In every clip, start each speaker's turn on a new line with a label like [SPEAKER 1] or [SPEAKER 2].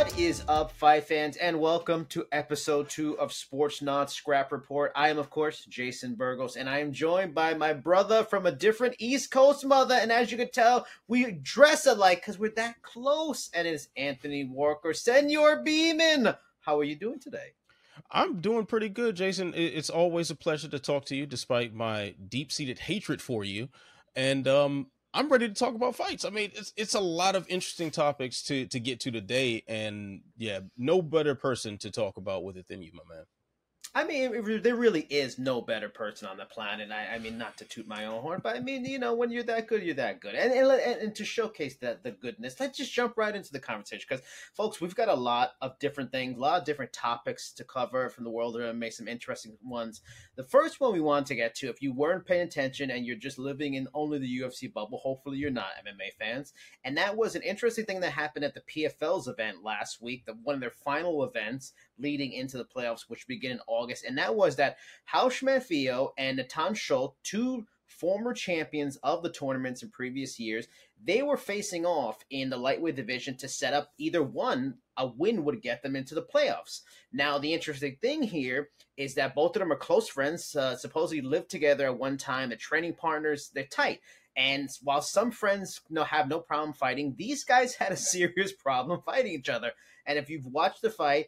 [SPEAKER 1] What is up, fight fans, and welcome to episode two of Sportsnaut Scrap Report. I am, of course, Jason Burgos, and I am joined by my brother from a different East Coast mother. And as you can tell, we dress alike because we're that close. And it is Anthony Walker, Senor Beeman. How are you doing today?
[SPEAKER 2] I'm doing pretty good, Jason. It's always a pleasure to talk to you, despite my deep-seated hatred for you. And um, I'm ready to talk about fights. I mean, it's it's a lot of interesting topics to to get to today, and yeah, no better person to talk about with it than you, my man.
[SPEAKER 1] I mean, there really is no better person on the planet. I, I, mean, not to toot my own horn, but I mean, you know, when you're that good, you're that good. And and, and to showcase that the goodness, let's just jump right into the conversation because, folks, we've got a lot of different things, a lot of different topics to cover from the world and make some interesting ones. The first one we want to get to, if you weren't paying attention and you're just living in only the UFC bubble, hopefully you're not MMA fans. And that was an interesting thing that happened at the PFL's event last week, the one of their final events leading into the playoffs, which begin in August. And that was that Manfio and Natan Schulte, two former champions of the tournaments in previous years, they were facing off in the lightweight division to set up either one, a win would get them into the playoffs. Now, the interesting thing here is that both of them are close friends, uh, supposedly lived together at one time, they're training partners, they're tight. And while some friends you know, have no problem fighting, these guys had a serious problem fighting each other. And if you've watched the fight,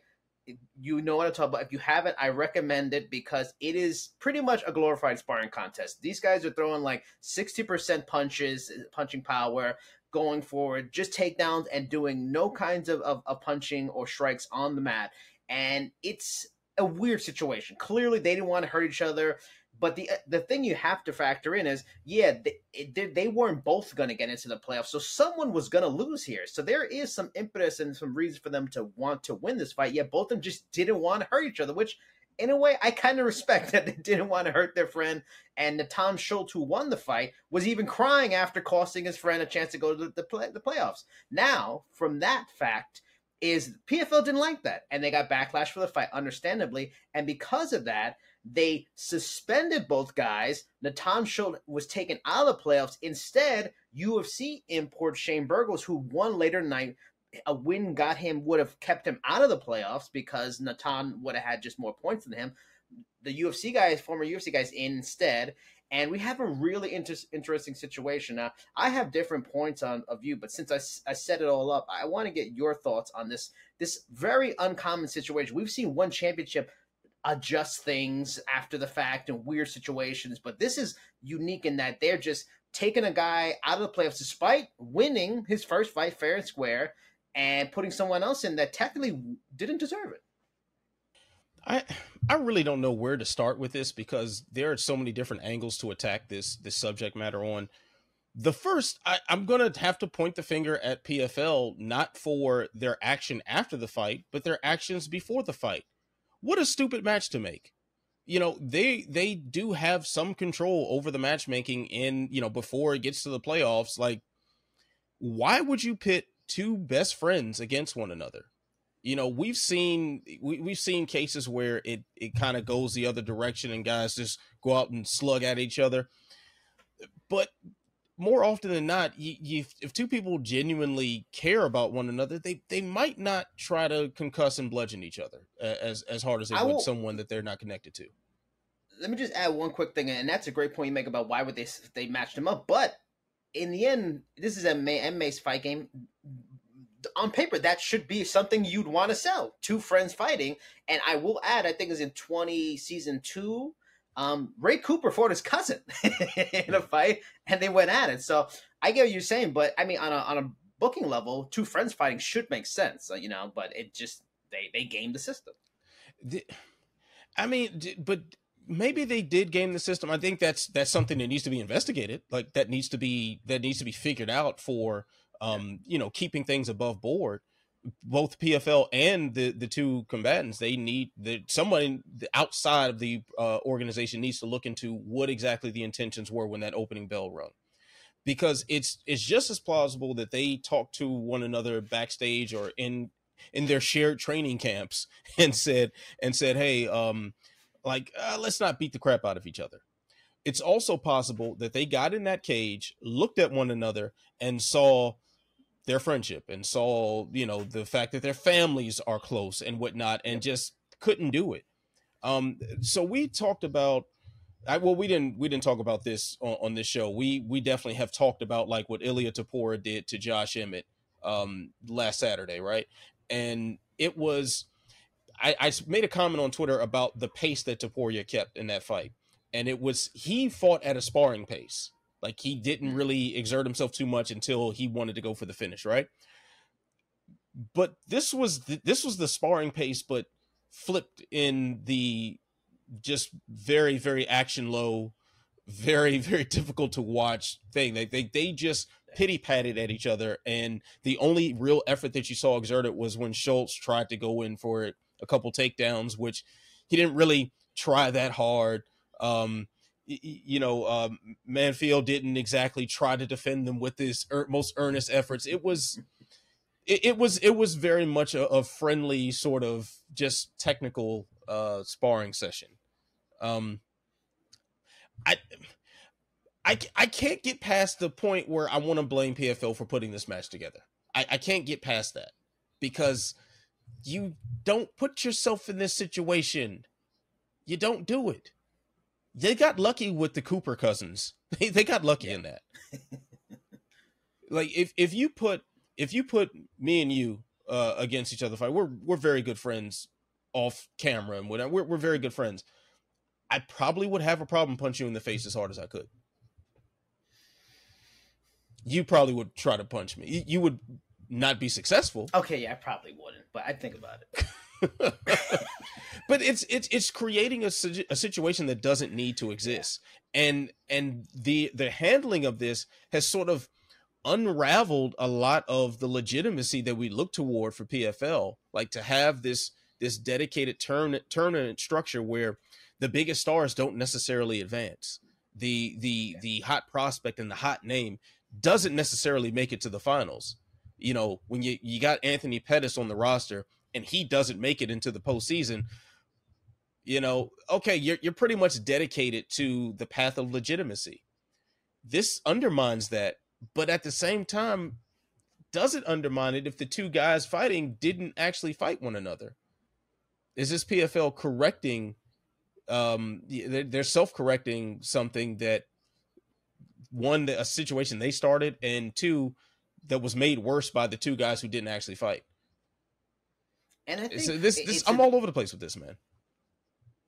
[SPEAKER 1] you know what I'm talking about. If you haven't, I recommend it because it is pretty much a glorified sparring contest. These guys are throwing like 60% punches, punching power, going forward, just takedowns and doing no kinds of, of, of punching or strikes on the mat. And it's a weird situation. Clearly, they didn't want to hurt each other. But the uh, the thing you have to factor in is, yeah, they, they weren't both going to get into the playoffs, so someone was going to lose here. So there is some impetus and some reason for them to want to win this fight. Yet both of them just didn't want to hurt each other, which in a way, I kind of respect that they didn't want to hurt their friend. And Natan Schulte, who won the fight, was even crying after costing his friend a chance to go to the, play, the playoffs. Now, from that fact, is PFL didn't like that, and they got backlash for the fight, understandably. And because of that, they suspended both guys. Natan Schulte was taken out of the playoffs. Instead, UFC import Shane Burgos, who won later night. A win got him would have kept him out of the playoffs because Natan would have had just more points than him. The UFC guys, former UFC guys, in instead, and we have a really inter- interesting situation now. I have different points on of view, but since I, I set it all up, I want to get your thoughts on this this very uncommon situation. We've seen one championship adjust things after the fact in weird situations. But this is unique in that they're just taking a guy out of the playoffs despite winning his first fight fair and square and putting someone else in that technically didn't deserve it.
[SPEAKER 2] I I really don't know where to start with this because there are so many different angles to attack this this subject matter on. The first, I, I'm gonna have to point the finger at PFL not for their action after the fight, but their actions before the fight what a stupid match to make. You know they they do have some control over the matchmaking in you know before it gets to the playoffs. Like why would you pit two best friends against one another? You know we've seen we, we've seen cases where it it kind of goes the other direction and guys just go out and slug at each other. But more often than not, you, you, if two people genuinely care about one another, they they might not try to concuss and bludgeon each other as as hard as they I would will, someone that they're not connected to.
[SPEAKER 1] Let me just add one quick thing, and that's a great point you make about why would they they match them up. But in the end, this is a MMA's fight game. On paper, that should be something you'd want to sell. Two friends fighting, and I will add, I think it's in twenty season two um, Ray Cooper fought his cousin in a fight, and they went at it. So I get what you're saying, but I mean, on a on a booking level, two friends fighting should make sense, uh, you know. But it just they they game the system.
[SPEAKER 2] The, I mean, but maybe they did game the system. I think that's that's something that needs to be investigated. Like that needs to be that needs to be figured out for um, you know keeping things above board both PFL and the the two combatants they need that someone outside of the uh, organization needs to look into what exactly the intentions were when that opening bell rung. Because it's it's just as plausible that they talked to one another backstage or in in their shared training camps and said and said hey um like uh, let's not beat the crap out of each other. It's also possible that they got in that cage looked at one another and saw their friendship and saw you know the fact that their families are close and whatnot and just couldn't do it. Um so we talked about I, well we didn't we didn't talk about this on, on, this show. We we definitely have talked about like what Ilia Topuria did to Josh Emmett um last Saturday right? And it was I, I made a comment on Twitter about the pace that Topuria kept in that fight. And it was he fought at a sparring pace like he didn't mm. really exert himself too much until he wanted to go for the finish, right? But this was the, this was the sparring pace, but flipped in the just very very action low, very very difficult to watch thing. They they they just pity patted at each other, and the only real effort that you saw exerted was when Schultz tried to go in for it, a couple takedowns, which he didn't really try that hard. Um, you know, um, Menifield didn't exactly try to defend them with his er- most earnest efforts. It was, it, it, was, it was very much a, a friendly sort of just technical uh, sparring session. Um, I, I, I can't get past the point where I want to blame PFL for putting this match together. I, I can't get past that because you don't put yourself in this situation. You don't do it they got lucky with the Cooper cousins. They they got lucky yeah. in that. like if if you put if you put me and you uh, against each other fight, we're we're very good friends off camera and whatever. We're we're very good friends. I probably would have a problem punching you in the face as hard as I could. You probably would try to punch me. You, you would not be successful.
[SPEAKER 1] Okay, yeah, I probably wouldn't, but I'd think about it.
[SPEAKER 2] but it's it's it's creating a, a situation that doesn't need to exist. And and the the handling of this has sort of unraveled a lot of the legitimacy that we look toward for PFL like to have this this dedicated tournament tournament structure where the biggest stars don't necessarily advance. The the the hot prospect and the hot name doesn't necessarily make it to the finals. You know when you you got Anthony Pettis on the roster and he doesn't make it into the postseason, you know, okay, you're you're pretty much dedicated to the path of legitimacy. This undermines that, but at the same time, doesn't undermine it if the two guys fighting didn't actually fight one another. Is this PFL correcting? Um, they're self-correcting something that one a situation they started, and two that was made worse by the two guys who didn't actually fight.
[SPEAKER 1] And I think
[SPEAKER 2] so this, this I'm a, all over the place with this, man.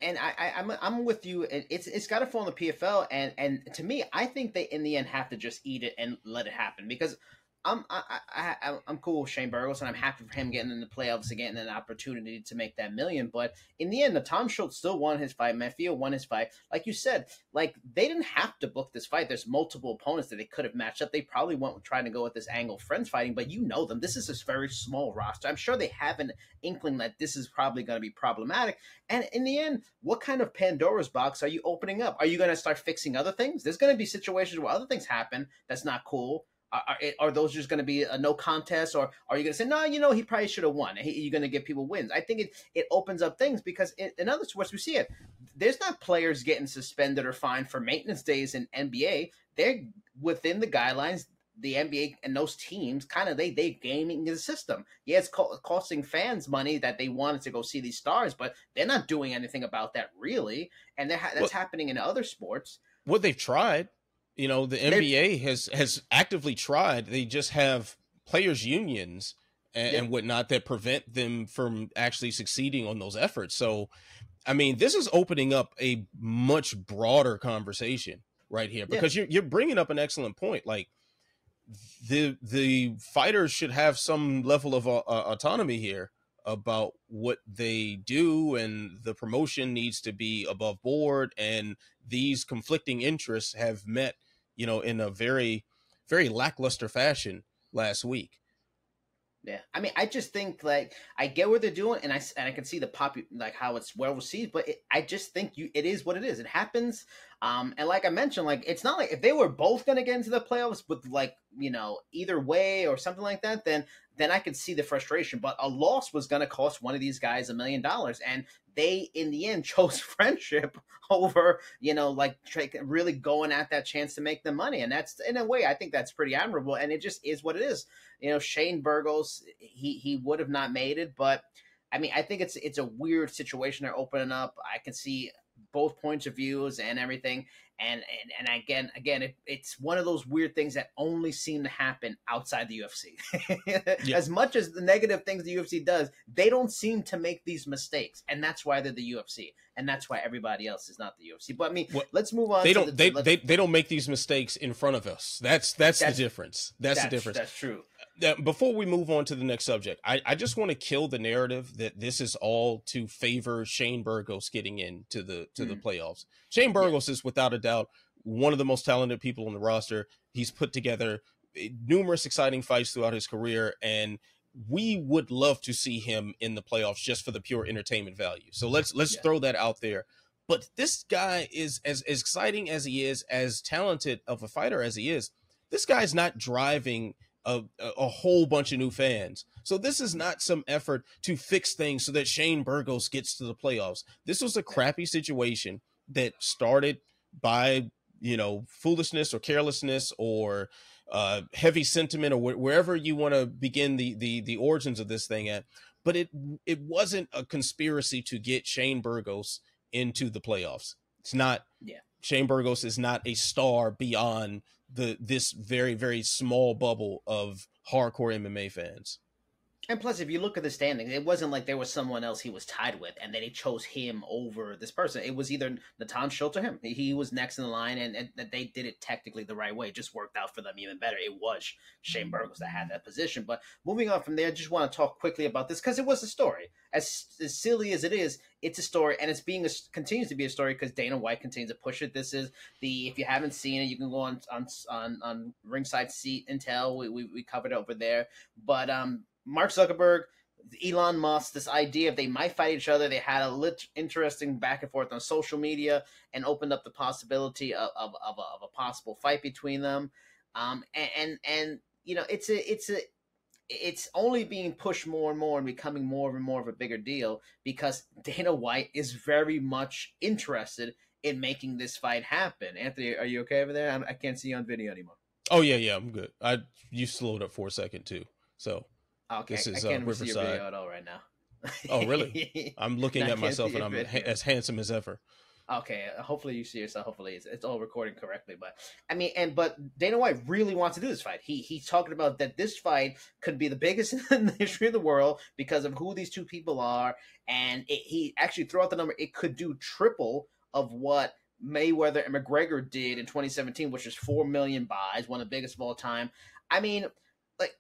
[SPEAKER 1] And I, I am I'm, I'm with you. It's it's got to fall in the PFL. And and to me, I think they in the end have to just eat it and let it happen because I'm I, I, I'm cool with Shane Burgos, and I'm happy for him getting in the playoffs and getting an opportunity to make that million. But in the end, Natan Schulte still won his fight. Menifield won his fight. Like you said, like they didn't have to book this fight. There's multiple opponents that they could have matched up. They probably went trying to go with this angle friends fighting, but you know them. This is a very small roster. I'm sure they have an inkling that this is probably going to be problematic. And in the end, what kind of Pandora's box are you opening up? Are you going to start fixing other things? There's going to be situations where other things happen that's not cool are, are those just going to be a no contest, or are you going to say no? You know, he probably should have won. He, you're going to give people wins. I think it it opens up things because in, in other sports we see it. There's not players getting suspended or fined for maintenance days in NBA. They're within the guidelines. The NBA and those teams kind of they they gaming the system. Yeah, it's co- costing fans money that they wanted to go see these stars, but they're not doing anything about that really, and ha- that's well, happening in other sports.
[SPEAKER 2] What they've tried you know, the NBA has has actively tried. They just have players unions and, yeah. and, whatnot that prevent them from actually succeeding on those efforts. So, I mean, this is opening up a much broader conversation right here because yeah. you're you're bringing up an excellent point. Like the the fighters should have some level of uh, uh autonomy here about what they do and the promotion needs to be above board and these conflicting interests have met you know, in a very, very lackluster fashion last week.
[SPEAKER 1] Yeah, I mean, I just think like I get what they're doing, and I and I can see the pop like how it's well received, but it, I just think you it is what it is. It happens, um, and like I mentioned, like it's not like if they were both going to get into the playoffs with like you know either way or something like that, then then I could see the frustration. But a loss was going to cost one of these guys a million dollars, and they in the end chose friendship over you know like really going at that chance to make the money. And that's in a way i think that's pretty admirable. And it just is what it is. You know shane burgos he he would have not made it. But i mean i think it's it's a weird situation they're opening up. I can see both points of views and everything and and, and again again it, it's one of those weird things that only seem to happen outside the UFC. yeah. As much as the negative things the UFC does, they don't seem to make these mistakes, and that's why they're the UFC, and that's why everybody else is not the UFC. But I mean, what, let's move on.
[SPEAKER 2] They don't
[SPEAKER 1] the,
[SPEAKER 2] they, they they don't make these mistakes in front of us. That's that's, that's the difference. That's, that's, the difference.
[SPEAKER 1] That's true.
[SPEAKER 2] Before we move on to the next subject, I, I just want to kill the narrative that this is all to favor Shane Burgos getting into the to mm. the playoffs. Shane Burgos yeah. is without a doubt one of the most talented people on the roster. He's put together eh, numerous exciting fights throughout his career, and we would love to see him in the playoffs just for the pure entertainment value. So let's let's yeah. throw that out there. But this guy is as, as exciting as he is, as talented of a fighter as he is. This guy's not driving a, a whole bunch of new fans. So this is not some effort to fix things so that Shane Burgos gets to the playoffs. This was a crappy situation that started by you know foolishness or carelessness or uh, heavy sentiment or wh- wherever you want to begin the the the origins of this thing at. But it it wasn't a conspiracy to get Shane Burgos into the playoffs. It's not. Shane Burgos is not a star beyond the this very very small bubble of hardcore MMA fans.
[SPEAKER 1] And plus, if you look at the standings, it wasn't like there was someone else he was tied with, and then he chose him over this person. It was either Natan Schulte or him. He was next in the line, and, and they did it technically the right way. It just worked out for them even better. It was Shane Burgos that had that position. But moving on from there, I just want to talk quickly about this because it was a story. As, as silly as it is, it's a story, and it's being a, continues to be a story because Dana White continues to push it. This is the if you haven't seen it, you can go on on on, on ringside seat and tell. We, we, we covered it over there, but um Mark Zuckerberg, Elon Musk, this idea of they might fight each other. They had a lit, interesting back and forth on social media and opened up the possibility of, of, of, a, of a possible fight between them. Um, and, and, and, you know, it's a, it's a, it's only being pushed more and more and becoming more and more of a bigger deal because Dana White is very much interested in making this fight happen. Anthony, are you okay over there? I can't see you on video anymore.
[SPEAKER 2] Oh yeah, yeah, I'm good. I you slowed up for a second too, so
[SPEAKER 1] Okay, this is I can't uh, Riverside. See your video at all right now.
[SPEAKER 2] oh, really? I'm looking at myself and I'm ha- as handsome as ever.
[SPEAKER 1] Okay, uh, hopefully you see yourself. Hopefully it's, it's all recording correctly. But I mean, and but Dana White really wants to do this fight. He he's talking about that this fight could be the biggest in the history of the world because of who these two people are, and it, he actually threw out the number. It could do triple of what Mayweather and McGregor did in 2017, which is four million buys, one of the biggest of all time. I mean, like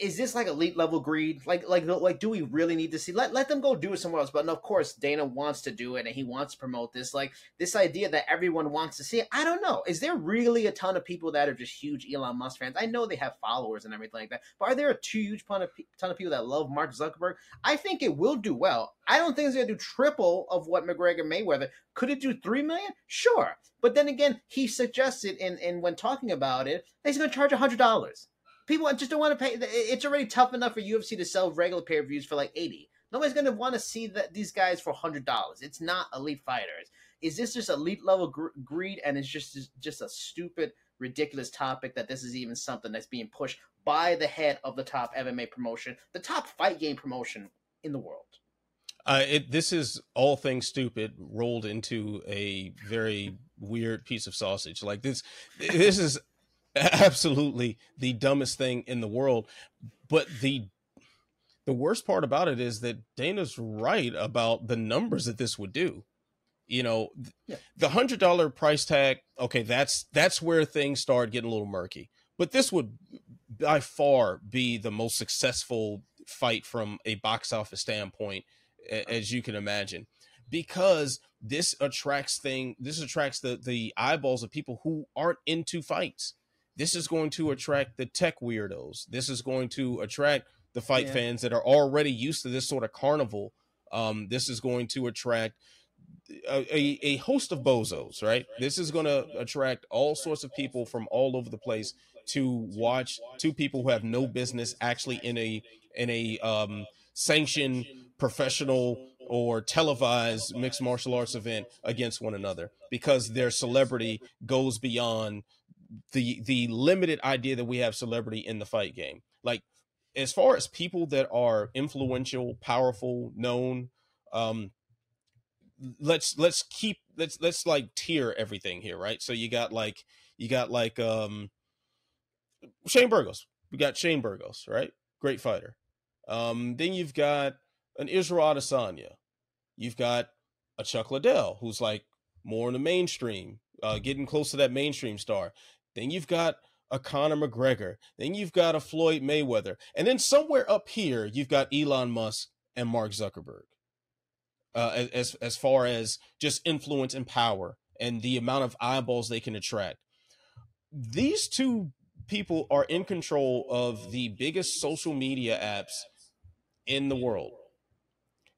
[SPEAKER 1] is this like elite level greed? Like like like do we really need to see let let them go do it somewhere else. But of course dana wants to do it and he wants to promote this like this idea that everyone wants to see it. I don't know. Is there really a ton of people that are just huge elon musk fans? I know they have followers and everything like that but are there a huge ton of ton of people that love mark zuckerberg? I think it will do well. I don't think it's going to do triple of what mcgregor mayweather. Could it do 3 million? Sure. But then again he suggested in, in when talking about it he's going to charge a $100 people just don't want to pay. It's already tough enough for UFC to sell regular pay per views for like eighty. Nobody's going to want to see that these guys for hundred dollars. It's not elite fighters. Is this just elite level gr- greed? And it's just just a stupid, ridiculous topic that this is even something that's being pushed by the head of the top MMA promotion, the top fight game promotion in the world.
[SPEAKER 2] Uh, it, this is all things stupid rolled into a very weird piece of sausage. Like this, this is absolutely the dumbest thing in the world. But the the worst part about it is that Dana's right about the numbers that this would do. You know, yeah. the hundred dollar price tag. Okay, that's that's where things start getting a little murky. But this would by far be the most successful fight from a box office standpoint, as you can imagine, because this attracts thing. This attracts the the eyeballs of people who aren't into fights this is going to attract the tech weirdos. This is going to attract the fight yeah. fans that are already used to this sort of carnival. Um, this is going to attract a, a, a host of bozos, right? This is going to attract all sorts of people from all over the place to watch two people who have no business actually in a in a um, sanctioned professional or televised mixed martial arts event against one another because their celebrity goes beyond the the limited idea that we have celebrity in the fight game. Like as far as people that are influential, powerful, known, um, let's let's keep let's let's like tier everything here, right? So you got like you got like um Shane Burgos. We got Shane Burgos, right? Great fighter. Um, then you've got an Israel Adesanya. You've got a Chuck Liddell, who's like more in the mainstream, uh, getting close to that mainstream star. Then you've got a Conor McGregor. Then you've got a Floyd Mayweather. And then somewhere up here, you've got Elon Musk and Mark Zuckerberg. Uh, as as far as just influence and power and the amount of eyeballs they can attract. These two people are in control of the biggest social media apps in the world.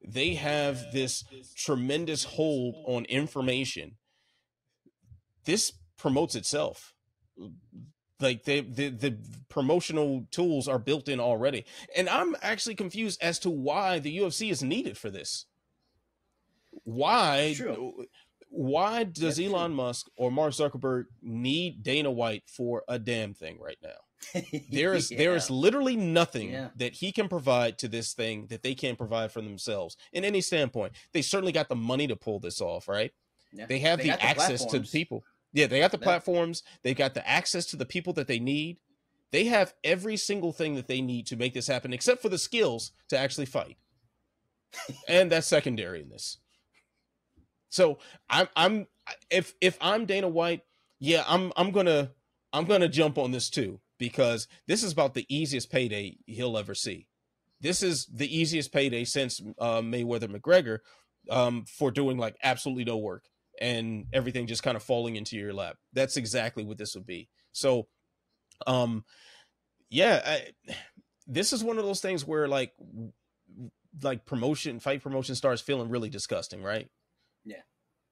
[SPEAKER 2] They have this tremendous hold on information. This promotes itself. Like they, the the promotional tools are built in already, and I'm actually confused as to why the UFC is needed for this. Why? Why does yeah, Elon true. Musk or Mark Zuckerberg need Dana White for a damn thing right now? There is yeah. there is literally nothing yeah. that he can provide to this thing that they can't provide for themselves in any standpoint. They certainly got the money to pull this off, right? They have they the, the access to the people. Yeah, they got the platforms. They've got the access to the people that they need. They have every single thing that they need to make this happen, except for the skills to actually fight. and that's secondary in this. So I'm I'm if if I'm Dana White, yeah, I'm I'm gonna I'm gonna jump on this too because this is about the easiest payday he'll ever see. This is the easiest payday since uh, Mayweather McGregor um, for doing like absolutely no work and everything just kind of falling into your lap. That's exactly what this would be. So, um, yeah, I, this is one of those things where like like promotion, fight promotion starts feeling really disgusting, right?
[SPEAKER 1] Yeah.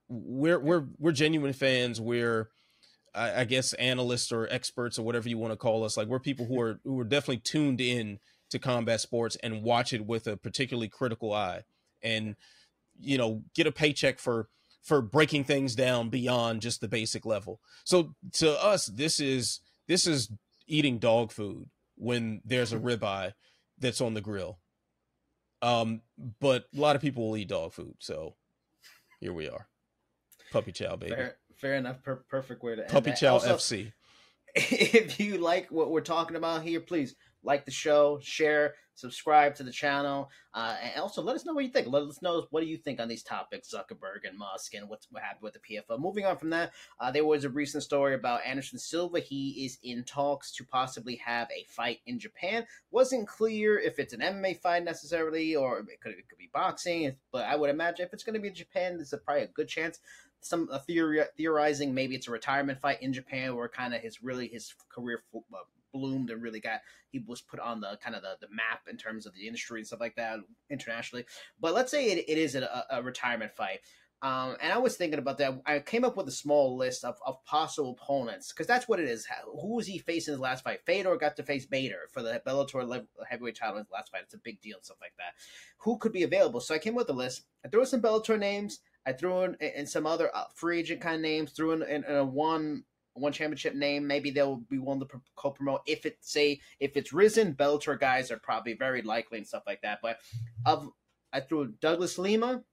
[SPEAKER 2] We're we're we're genuine fans. We're I, I guess analysts or experts or whatever you want to call us. Like we're people who are who are definitely tuned in to combat sports and watch it with a particularly critical eye and you know get a paycheck for for breaking things down beyond just the basic level. So to us, this is this is eating dog food when there's a ribeye that's on the grill. Um, but a lot of people will eat dog food, so here we are. Puppy chow, baby.
[SPEAKER 1] Fair, fair enough. Per- perfect way to end
[SPEAKER 2] Puppy
[SPEAKER 1] that.
[SPEAKER 2] chow also, FC.
[SPEAKER 1] If you like what we're talking about here, please like the show, share, subscribe to the channel, uh, and also let us know what you think. Let us know what do you think on these topics, Zuckerberg and Musk, and what's what happened with the PFL. Moving on from that, uh, there was a recent story about Anderson Silva. He is in talks to possibly have a fight in Japan. wasn't clear if it's an MMA fight necessarily, or it could it could be boxing. But I would imagine if it's going to be in Japan, there's probably a good chance some theory, theorizing maybe it's a retirement fight in Japan where kind of his really his career bloomed and really got he was put on the kind of the, the map in terms of the industry and stuff like that internationally. But let's say it, it is a, a retirement fight. Um, and I was thinking about that. I came up with a small list of, of possible opponents because that's what it is. Who was he facing in his last fight? Fedor got to face Bader for the Bellator heavyweight title in his last fight. It's a big deal and stuff like that. Who could be available? So I came up with a list. I threw some Bellator names. I threw in, in some other uh, free agent kind of names. Threw in, in, in a one one championship name. Maybe they'll be willing to co-promote. If it say if it's RIZIN Bellator guys are probably very likely and stuff like that. But of I threw Douglas Lima.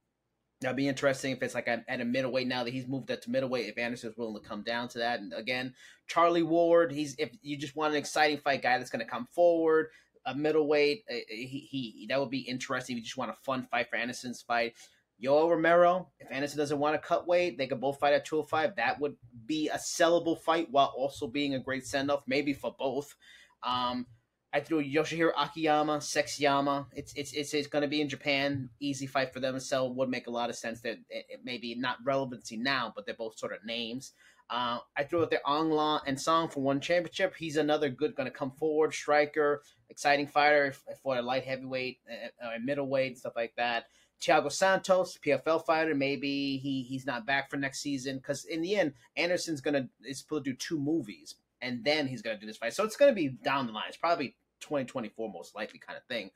[SPEAKER 1] That'd be interesting if it's like at, a middleweight now that he's moved up to middleweight. If Anderson's willing to come down to that, and again, Charlie Ward. He's if you just want an exciting fight guy that's going to come forward, a middleweight. Uh, he, he that would be interesting. If you just want a fun fight for Anderson's fight. Yoel Romero, if Anderson doesn't want to cut weight, they could both fight at 205. That would be a sellable fight while also being a great send off, maybe for both. Um, I threw Yoshihiro Akiyama, Sexyama. It's it's it's, it's going to be in Japan. Easy fight for them to sell. Would make a lot of sense. That it, it maybe not relevancy now, but they're both sort of names. Uh, I threw out there Aung La N Sang for one championship. He's another good, going to come forward striker, exciting fighter for a light heavyweight, uh, uh, middleweight, stuff like that. Thiago Santos, PFL fighter, maybe he he's not back for next season because in the end, Anderson's gonna is supposed to do two movies and then he's gonna do this fight. So it's gonna be down the line. It's probably 2024 most likely kind of thing.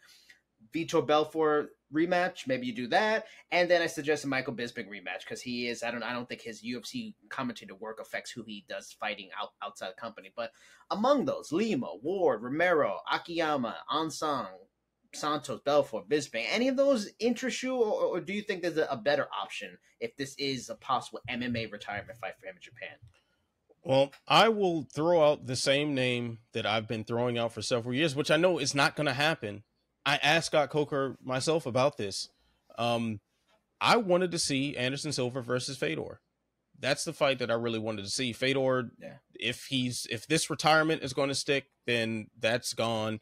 [SPEAKER 1] Vitor Belfort rematch. Maybe you do that, and then I suggest a Michael Bisping rematch because he is. I don't. I don't think his UFC commentator work affects who he does fighting out outside the company. But among those, Lima, Ward, Romero, Akiyama, Ansang, Santos, Belfort, Bisping, any of those interest you, or, or do you think there's a, a, better option if this is a possible MMA retirement fight for him in Japan?
[SPEAKER 2] Well, I will throw out the same name that I've been throwing out for several years, which I know is not going to happen. I asked Scott Coker myself about this. Um, I wanted to see Anderson Silva versus Fedor. That's the fight that I really wanted to see. Fedor, yeah. if he's if this retirement is going to stick, then that's gone.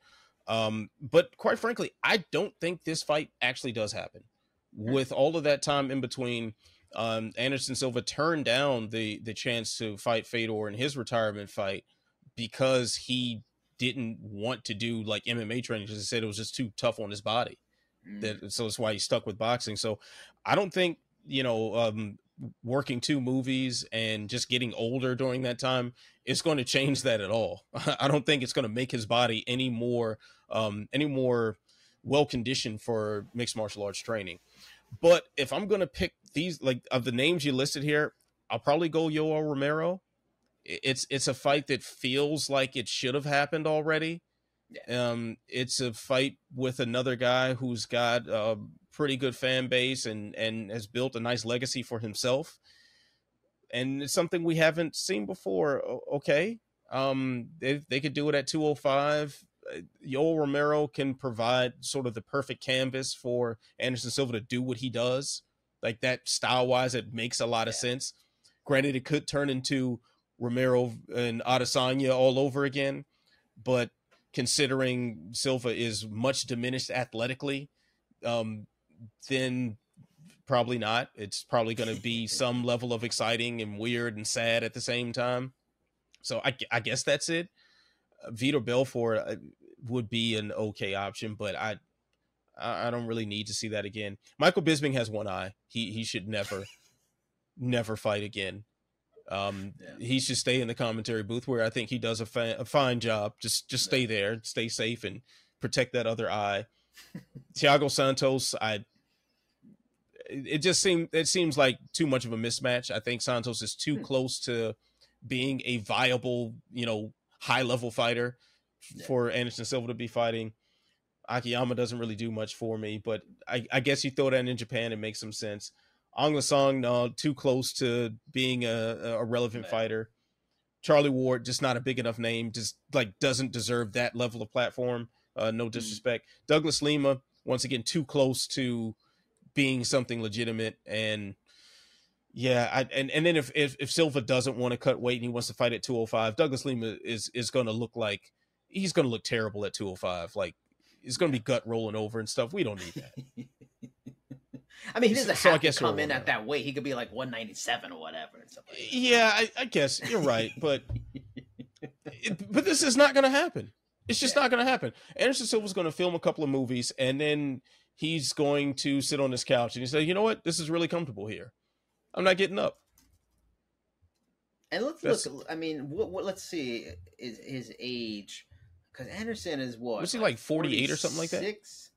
[SPEAKER 2] Um, but quite frankly, I don't think this fight actually does happen. With all of that time in between, um, Anderson Silva turned down the the chance to fight Fedor in his retirement fight because he didn't want to do like MMA training because he said it was just too tough on his body. Mm. That so that's why he stuck with boxing. So I don't think you know um, working two movies and just getting older during that time is going to change that at all. I don't think it's going to make his body any more um, any more well conditioned for mixed martial arts training. But if I'm going to pick these like of the names you listed here, I'll probably go Yoel Romero it's it's a fight that feels like it should have happened already. Yeah. Um, it's a fight with another guy who's got a pretty good fan base and and has built a nice legacy for himself, and it's something we haven't seen before. Okay, um, they they could do it at two hundred oh five. Uh, Yoel Romero can provide sort of the perfect canvas for Anderson Silva to do what he does, like that style wise. It makes a lot of sense. Granted, it could turn into Romero and Adesanya all over again. But considering Silva is much diminished athletically, um, then probably not. It's probably going to be some level of exciting and weird and sad at the same time. So I, I guess that's it. Uh, Vitor Belfort uh, would be an okay option, but I I don't really need to see that again. Michael Bisping has one eye. He he should never never fight again. Um, yeah. He should stay in the commentary booth where I think he does a, fa- a fine job. Just just stay there, stay safe, and protect that other eye. Thiago Santos, I it just seems it seems like too much of a mismatch. I think Santos is too hmm. close to being a viable, you know, high level fighter yeah. for Anderson Silva to be fighting. Akiyama doesn't really do much for me, but I, I guess you throw that in Japan, it makes some sense. Aung Song, no, too close to being a, a relevant Man. fighter. Charlie Ward, just not a big enough name, just like doesn't deserve that level of platform. Uh, no mm. disrespect. Mm. Douglas Lima, once again, too close to being something legitimate. And yeah, I, and and then if, if if Silva doesn't want to cut weight and he wants to fight at 205, Douglas Lima is is going to look like he's going to look terrible at 205. Like he's going to be gut rolling over and stuff. We don't need that.
[SPEAKER 1] I mean, he doesn't so, have to come in at that weight. He could be like 197 or whatever. Like
[SPEAKER 2] yeah, I, I, guess you're right, but it, but this is not going to happen. It's just yeah. not going to happen. Anderson Silva's going to film a couple of movies, and then he's going to sit on his couch and he say, "You know what? This is really comfortable here. I'm not getting up."
[SPEAKER 1] And let's That's, look. I mean, what, what, let's see is his age because Anderson is what
[SPEAKER 2] was he uh, like 48 or something like that? Six.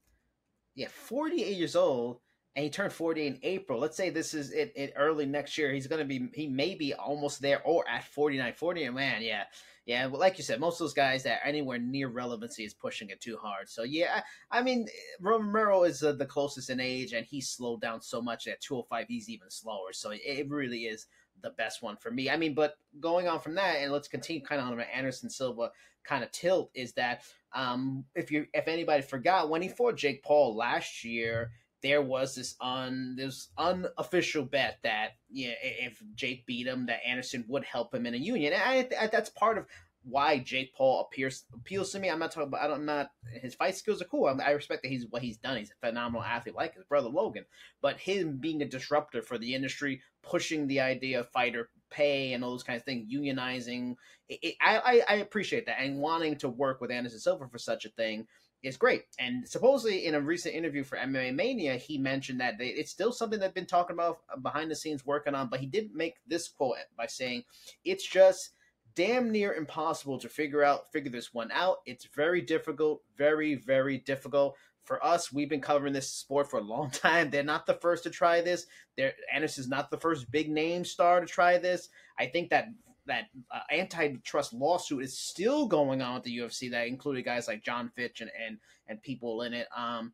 [SPEAKER 1] Yeah, 48 years old and he turned 40 in April. Let's say this is it, it early next year. He's going to be, he may be almost there or at 49, 40. And man, yeah. Yeah. like you said, most of those guys that are anywhere near relevancy is pushing it too hard. So yeah, I mean, Romero is uh, the closest in age and he's slowed down so much at 205. He's even slower. So it really is the best one for me. I mean, but going on from that, and let's continue kind of on an Anderson Silva kind of tilt is that um, if you if anybody forgot when he fought Jake Paul last year, there was this un this unofficial bet that yeah, if Jake beat him, that Anderson would help him in a union. And I, I, that's part of why Jake Paul appears appeals to me. I'm not talking about. I'm not. His fight skills are cool. I, I respect that he's what he's done. He's a phenomenal athlete, like his brother Logan. But him being a disruptor for the industry, pushing the idea of fighter pay and all those kinds of things, unionizing. It, it, I, I appreciate that and wanting to work with Anderson Silva for such a thing is great. And supposedly, in a recent interview for MMA Mania, he mentioned that they, it's still something they've been talking about uh, behind the scenes, working on. But he did make this quote by saying, "It's just." damn near impossible to figure out figure this one out it's very difficult very very difficult for us, we've been covering this sport for a long time. They're not the first to try this. They're, Anderson's not the first big name star to try this. I think that that uh, antitrust lawsuit is still going on with the UFC that included guys like John Fitch and and, and people in it. Um,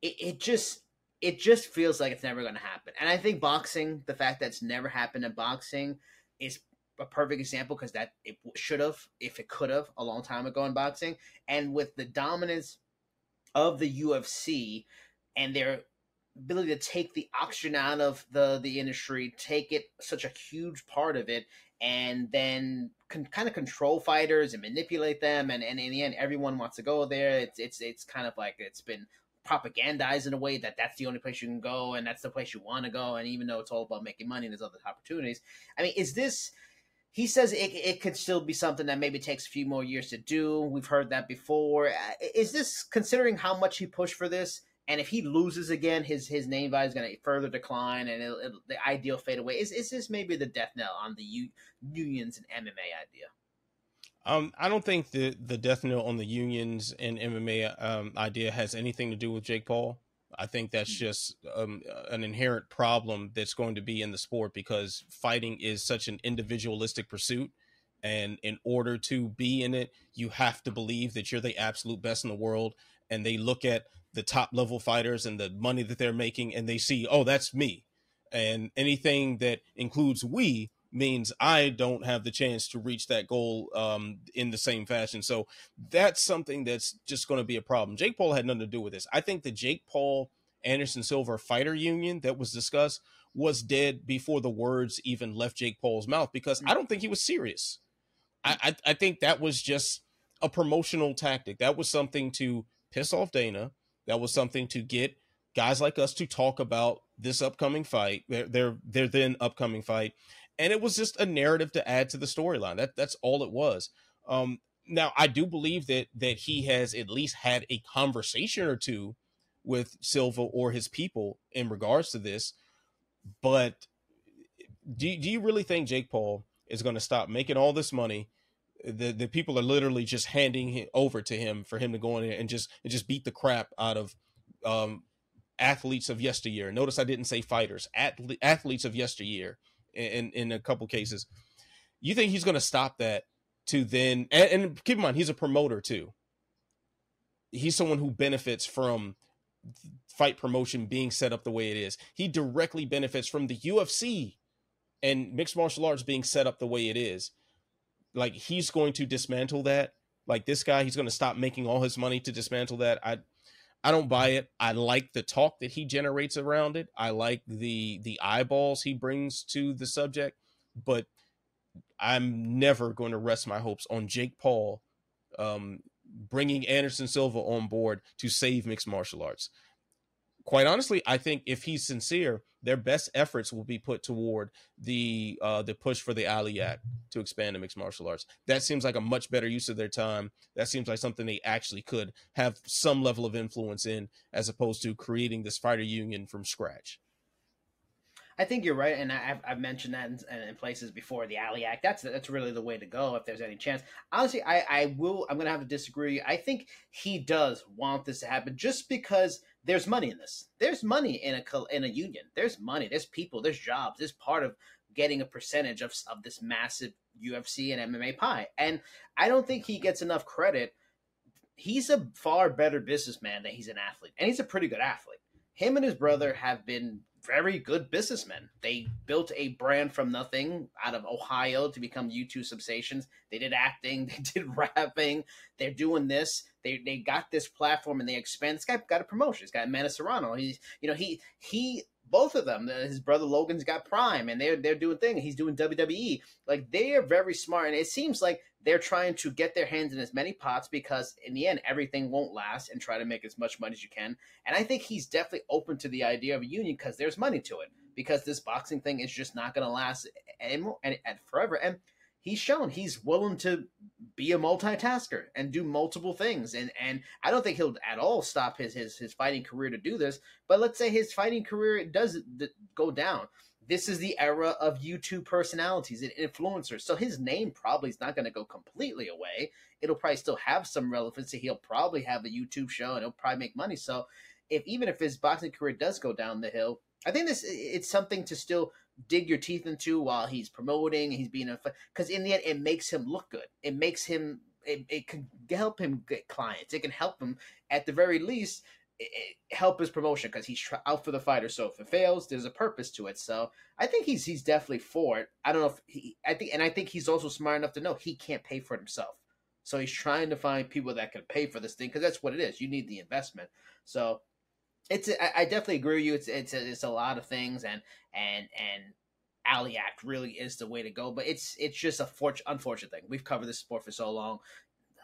[SPEAKER 1] it, it just it just feels like it's never going to happen. And I think boxing, the fact that it's never happened in boxing, is a perfect example because that it should have, if it could have, a long time ago in boxing. And with the dominance of the UFC and their ability to take the oxygen out of the the industry, take it such a huge part of it, and then kind of control fighters and manipulate them, and, and in the end, everyone wants to go there. It's it's it's kind of like it's been propagandized in a way that that's the only place you can go and that's the place you want to go and even though it's all about making money and there's other opportunities. I mean is this he says it, it could still be something that maybe takes a few more years to do. We've heard that before. Uh, is this considering how much he pushed for this and if he loses again, his his name value is going to further decline, and it'll, it'll, the ideal fade away. Is is this maybe the death knell on the U, unions and MMA idea?
[SPEAKER 2] Um, I don't think the the death knell on the unions and MMA um, idea has anything to do with Jake Paul. I think that's hmm. just um, an inherent problem that's going to be in the sport because fighting is such an individualistic pursuit. And in order to be in it, you have to believe that you're the absolute best in the world. And they look at the top level fighters and the money that they're making and they see oh that's me. And anything that includes we means i don't have the chance to reach that goal um, in the same fashion. So that's something that's just going to be a problem. Jake paul had nothing to do with this. I think the jake paul anderson silva fighter union that was discussed was dead before the words even left jake paul's mouth because i don't think he was serious. I, I, I think that was just a promotional tactic. That was something to piss off dana that was something to get guys like us to talk about this upcoming fight, their their, their then upcoming fight, and it was just a narrative to add to the storyline. That that's all it was. Um, now I do believe that that he has at least had a conversation or two with Silva or his people in regards to this, but do do you really think Jake Paul is going to stop making all this money the the people are literally just handing it over to him for him to go in there and just and just beat the crap out of um, athletes of yesteryear. Notice I didn't say fighters, athletes of yesteryear. In in a couple cases, you think he's going to stop that to then? And, and keep in mind, he's a promoter too. He's someone who benefits from fight promotion being set up the way it is. He directly benefits from the UFC and mixed martial arts being set up the way it is like he's going to dismantle that. Like this guy, he's going to stop making all his money to dismantle that. I I don't buy it. I like the talk that he generates around it. I like the the eyeballs he brings to the subject, but I'm never going to rest my hopes on Jake Paul um, bringing Anderson Silva on board to save mixed martial arts quite honestly, I think if he's sincere, their best efforts will be put toward the uh, the push for the Ali Act to expand the mixed martial arts. That seems like a much better use of their time. That seems like something they actually could have some level of influence in, as opposed to creating this fighter union from scratch.
[SPEAKER 1] I think you're right, and I've, I've mentioned that in, in, places before. The Ali Act, that's that's really the way to go if there's any chance. Honestly, I, I will. I'm going to have to disagree. I think he does want this to happen, just because there's money in this. There's money in a in a union. There's money. There's people. There's jobs. There's part of getting a percentage of of this massive UFC and MMA pie. And I don't think he gets enough credit. He's a far better businessman than he's an athlete, and he's a pretty good athlete. Him and his brother have been very good businessmen. They built a brand from nothing out of Ohio to become YouTube sensations. They did acting, they did rapping, they're doing this. They they got this platform and they expand. This guy got a promotion. He's got Amanda Serrano. He's you know he he both of them. His brother Logan's got Prime, and they're they're doing thing. He's doing WWE. Like they are very smart, and it seems like they're trying to get their hands in as many pots because in the end everything won't last, and try to make as much money as you can. And I think he's definitely open to the idea of a union because there's money to it. Because this boxing thing is just not going to last anymore and, and forever. And he's shown he's willing to be a multitasker and do multiple things and and I don't think he'll at all stop his his his fighting career to do this but let's say his fighting career does go down this is the era of YouTube personalities and influencers. So his name probably is not going to go completely away. It'll probably still have some relevancy. He'll probably have a YouTube show and he'll probably make money. So if even if his boxing career does go down the hill, I think this it's something to still dig your teeth into while he's promoting. He's being a because in the end it makes him look good. It makes him it, it can help him get clients. It can help him at the very least help his promotion because he's out for the fighter. So if it fails, there's a purpose to it. So I think he's he's definitely for it. I don't know if he. I think and I think he's also smart enough to know he can't pay for it himself. So he's trying to find people that can pay for this thing because that's what it is. You need the investment. So it's I definitely agree with you. It's it's a, it's a lot of things and and and Ali Act really is the way to go. But it's it's just a for, unfortunate thing. We've covered this sport for so long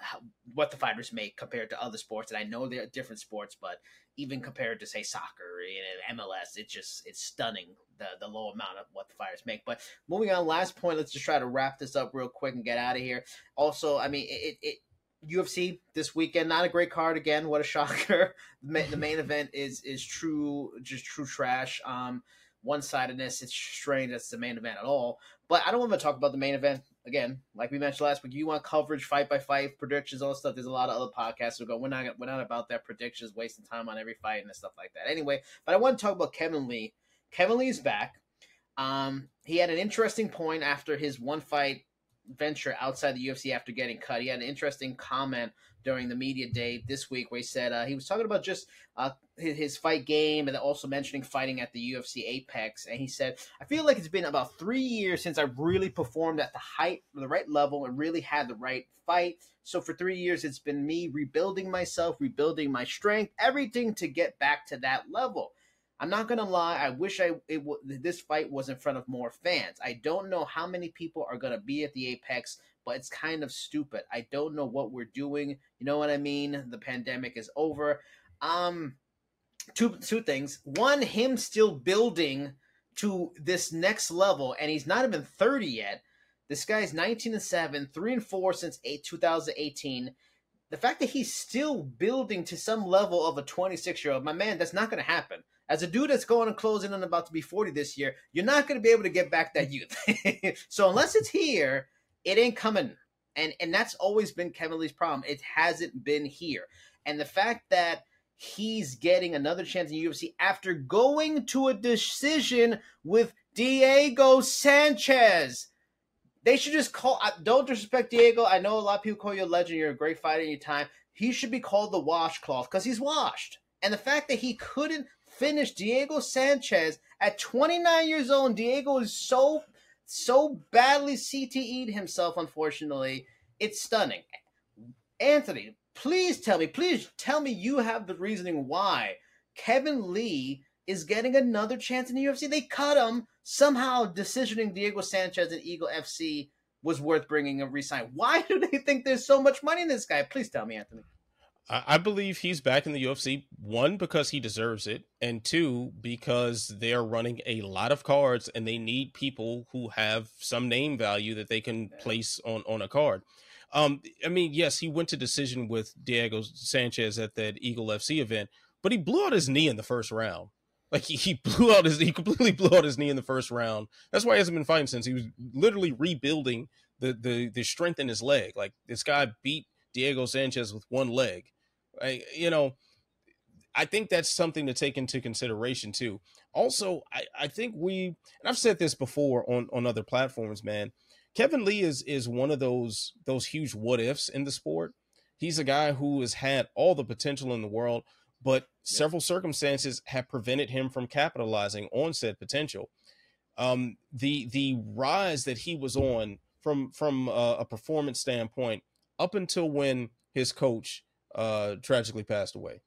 [SPEAKER 1] how, what the fighters make compared to other sports. And I know they're different sports, but even compared to say soccer and MLS, it's just it's stunning the the low amount of what the fighters make. But moving on, last point. Let's just try to wrap this up real quick and get out of here. Also, I mean it. it UFC this weekend, not a great card again. What a shocker! the main event is is true, just true trash. Um, one sidedness. It's strange that's the main event at all. But I don't want to talk about the main event again, like we mentioned last week, you want coverage, fight by fight, predictions, all that stuff. There's a lot of other podcasts who go, we're not, we're not about that predictions, wasting time on every fight and stuff like that. Anyway, but I want to talk about Kevin Lee. Kevin Lee's back. Um, he had an interesting point after his one fight venture outside the UFC after getting cut. He had an interesting comment during the media day this week where he said uh, he was talking about just uh, his, fight game and also mentioning fighting at the UFC Apex. And he said, I feel like it's been about three years since I've really performed at the height, the right level, and really had the right fight. So for three years, it's been me rebuilding myself, rebuilding my strength, everything to get back to that level. I'm not gonna lie. I wish I w- this fight was in front of more fans. I don't know how many people are gonna be at the Apex, but it's kind of stupid. I don't know what we're doing. You know what I mean? The pandemic is over. Um, two two things. One, him still building to this next level, and he's not even 30 yet. This guy's 19 and 7, 3 and 4 since 8, 2018. The fact that he's still building to some level of a 26 year old, my man, that's not going to happen as a dude that's going to close in on about to be 40 this year, you're not going to be able to get back that youth. so unless it's here, it ain't coming. And and that's always been Kevin Lee's problem. It hasn't been here. And the fact that he's getting another chance in UFC after going to a decision with Diego Sanchez. They should just call. Uh, don't disrespect Diego. I know a lot of people call you a legend. You're a great fighter in your time. He should be called the washcloth because he's washed. And the fact that he couldn't finish Diego Sanchez at 29 years old. Diego is so so badly CTE'd himself, unfortunately. It's stunning. Anthony, please tell me, please tell me you have the reasoning why Kevin Lee is getting another chance in the UFC. They cut him somehow. Decisioning Diego Sanchez and Eagle FC was worth bringing a resign. Why do they think there's so much money in this guy? Please tell me, Anthony.
[SPEAKER 2] I believe he's back in the UFC. One, because he deserves it, and two, because they are running a lot of cards and they need people who have some name value that they can place on on a card. Um, I mean, yes, he went to decision with Diego Sanchez at that Eagle FC event, but he blew out his knee in the first round. Like he, he blew out his he completely blew out his knee in the first round. That's why he hasn't been fighting since. He was literally rebuilding the the the strength in his leg. Like this guy beat Diego Sanchez with one leg. I, you know, I think that's something to take into consideration too. Also, I, I think we and I've said this before on on other platforms, man. Kevin Lee is is one of those those huge what ifs in the sport. He's a guy who has had all the potential in the world, but several circumstances have prevented him from capitalizing on said potential. Um, the the rise that he was on from from a, a performance standpoint up until when his coach uh tragically passed away.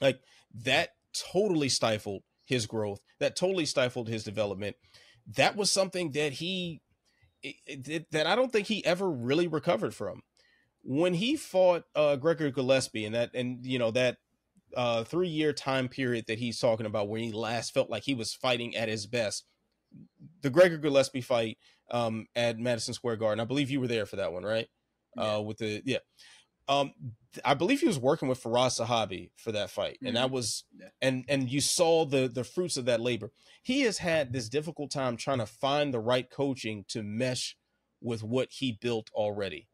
[SPEAKER 2] Like that totally stifled his growth. That totally stifled his development. That was something that he it, it, that I don't think he ever really recovered from. When he fought uh Gregor Gillespie and that and you know that uh 3 year time period that he's talking about when he last felt like he was fighting at his best. The Gregory Gillespie fight um at Madison Square Garden. I believe you were there for that one, right? Yeah. Uh with the yeah Um, I believe he was working with Firas Zahabi for that fight, mm-hmm. and that mm-hmm. was yeah. and and you saw the the fruits of that labor. He has had this difficult time trying to find the right coaching to mesh with what he built already.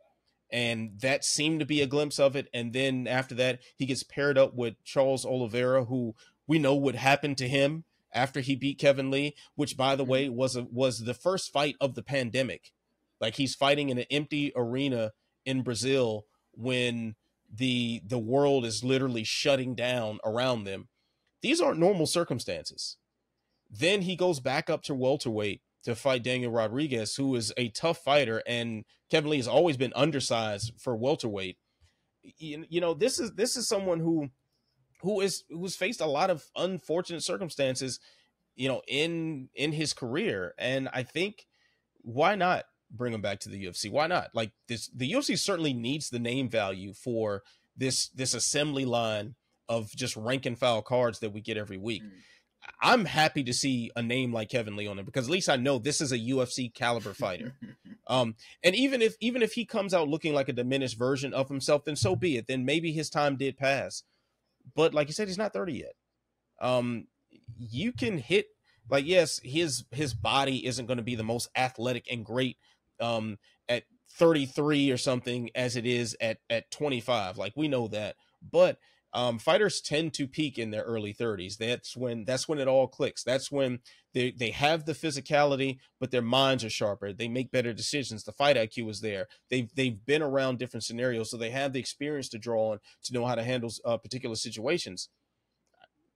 [SPEAKER 2] And that seemed to be a glimpse of it. And then after that, he gets paired up with Charles Oliveira, who we know would happen to him after he beat Kevin Lee, which by the way mm-hmm. was a, was the first fight of the pandemic. Like he's fighting in an empty arena in Brazil when the the world is literally shutting down around them. These aren't normal circumstances. Then he goes back up to welterweight to fight Daniel Rodriguez, who is a tough fighter, and Kevin Lee has always been undersized for welterweight. You, you know, this is this is someone who who is who's faced a lot of unfortunate circumstances, you know, in in his career, and I think why not bring him back to the UFC? Why not? Like this, the UFC certainly needs the name value for this this assembly line of just rank and file cards that we get every week. Mm. I'm happy to see a name like Kevin Lee on there because at least I know this is a UFC caliber fighter. um, and even if even if he comes out looking like a diminished version of himself, then so be it. Then maybe his time did pass. But like you said, he's not 30 yet. Um, you can hit like yes, his his body isn't going to be the most athletic and great um at 33 or something as it is at at 25. Like we know that, but um, fighters tend to peak in their early 30s. That's when that's when it all clicks. That's when they they have the physicality, but their minds are sharper. They make better decisions. The fight IQ is there. They've they've been around different scenarios, so they have the experience to draw on to know how to handle uh, particular situations.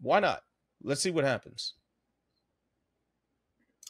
[SPEAKER 2] Why not? Let's see what happens.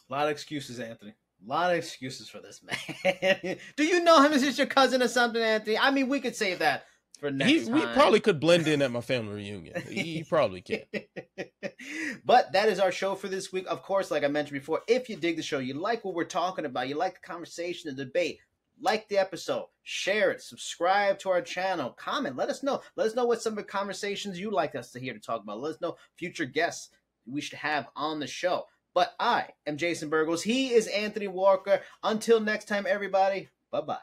[SPEAKER 1] A lot of excuses, Anthony. A lot of excuses for this man. Do you know him? Is this your cousin or something, Anthony? I mean, we could save that for next
[SPEAKER 2] he,
[SPEAKER 1] time.
[SPEAKER 2] We probably could blend in at my family reunion. He, he probably can.
[SPEAKER 1] but that is our show for this week. Of course, like I mentioned before, if you dig the show, you like what we're talking about, you like the conversation, the debate, like the episode, share it, subscribe to our channel, comment, let us know. Let us know what some of the conversations you'd like us to hear to talk about. Let us know future guests we should have on the show. But I am Jason Burgos. He is Anthony Walker. Until next time, everybody, bye bye.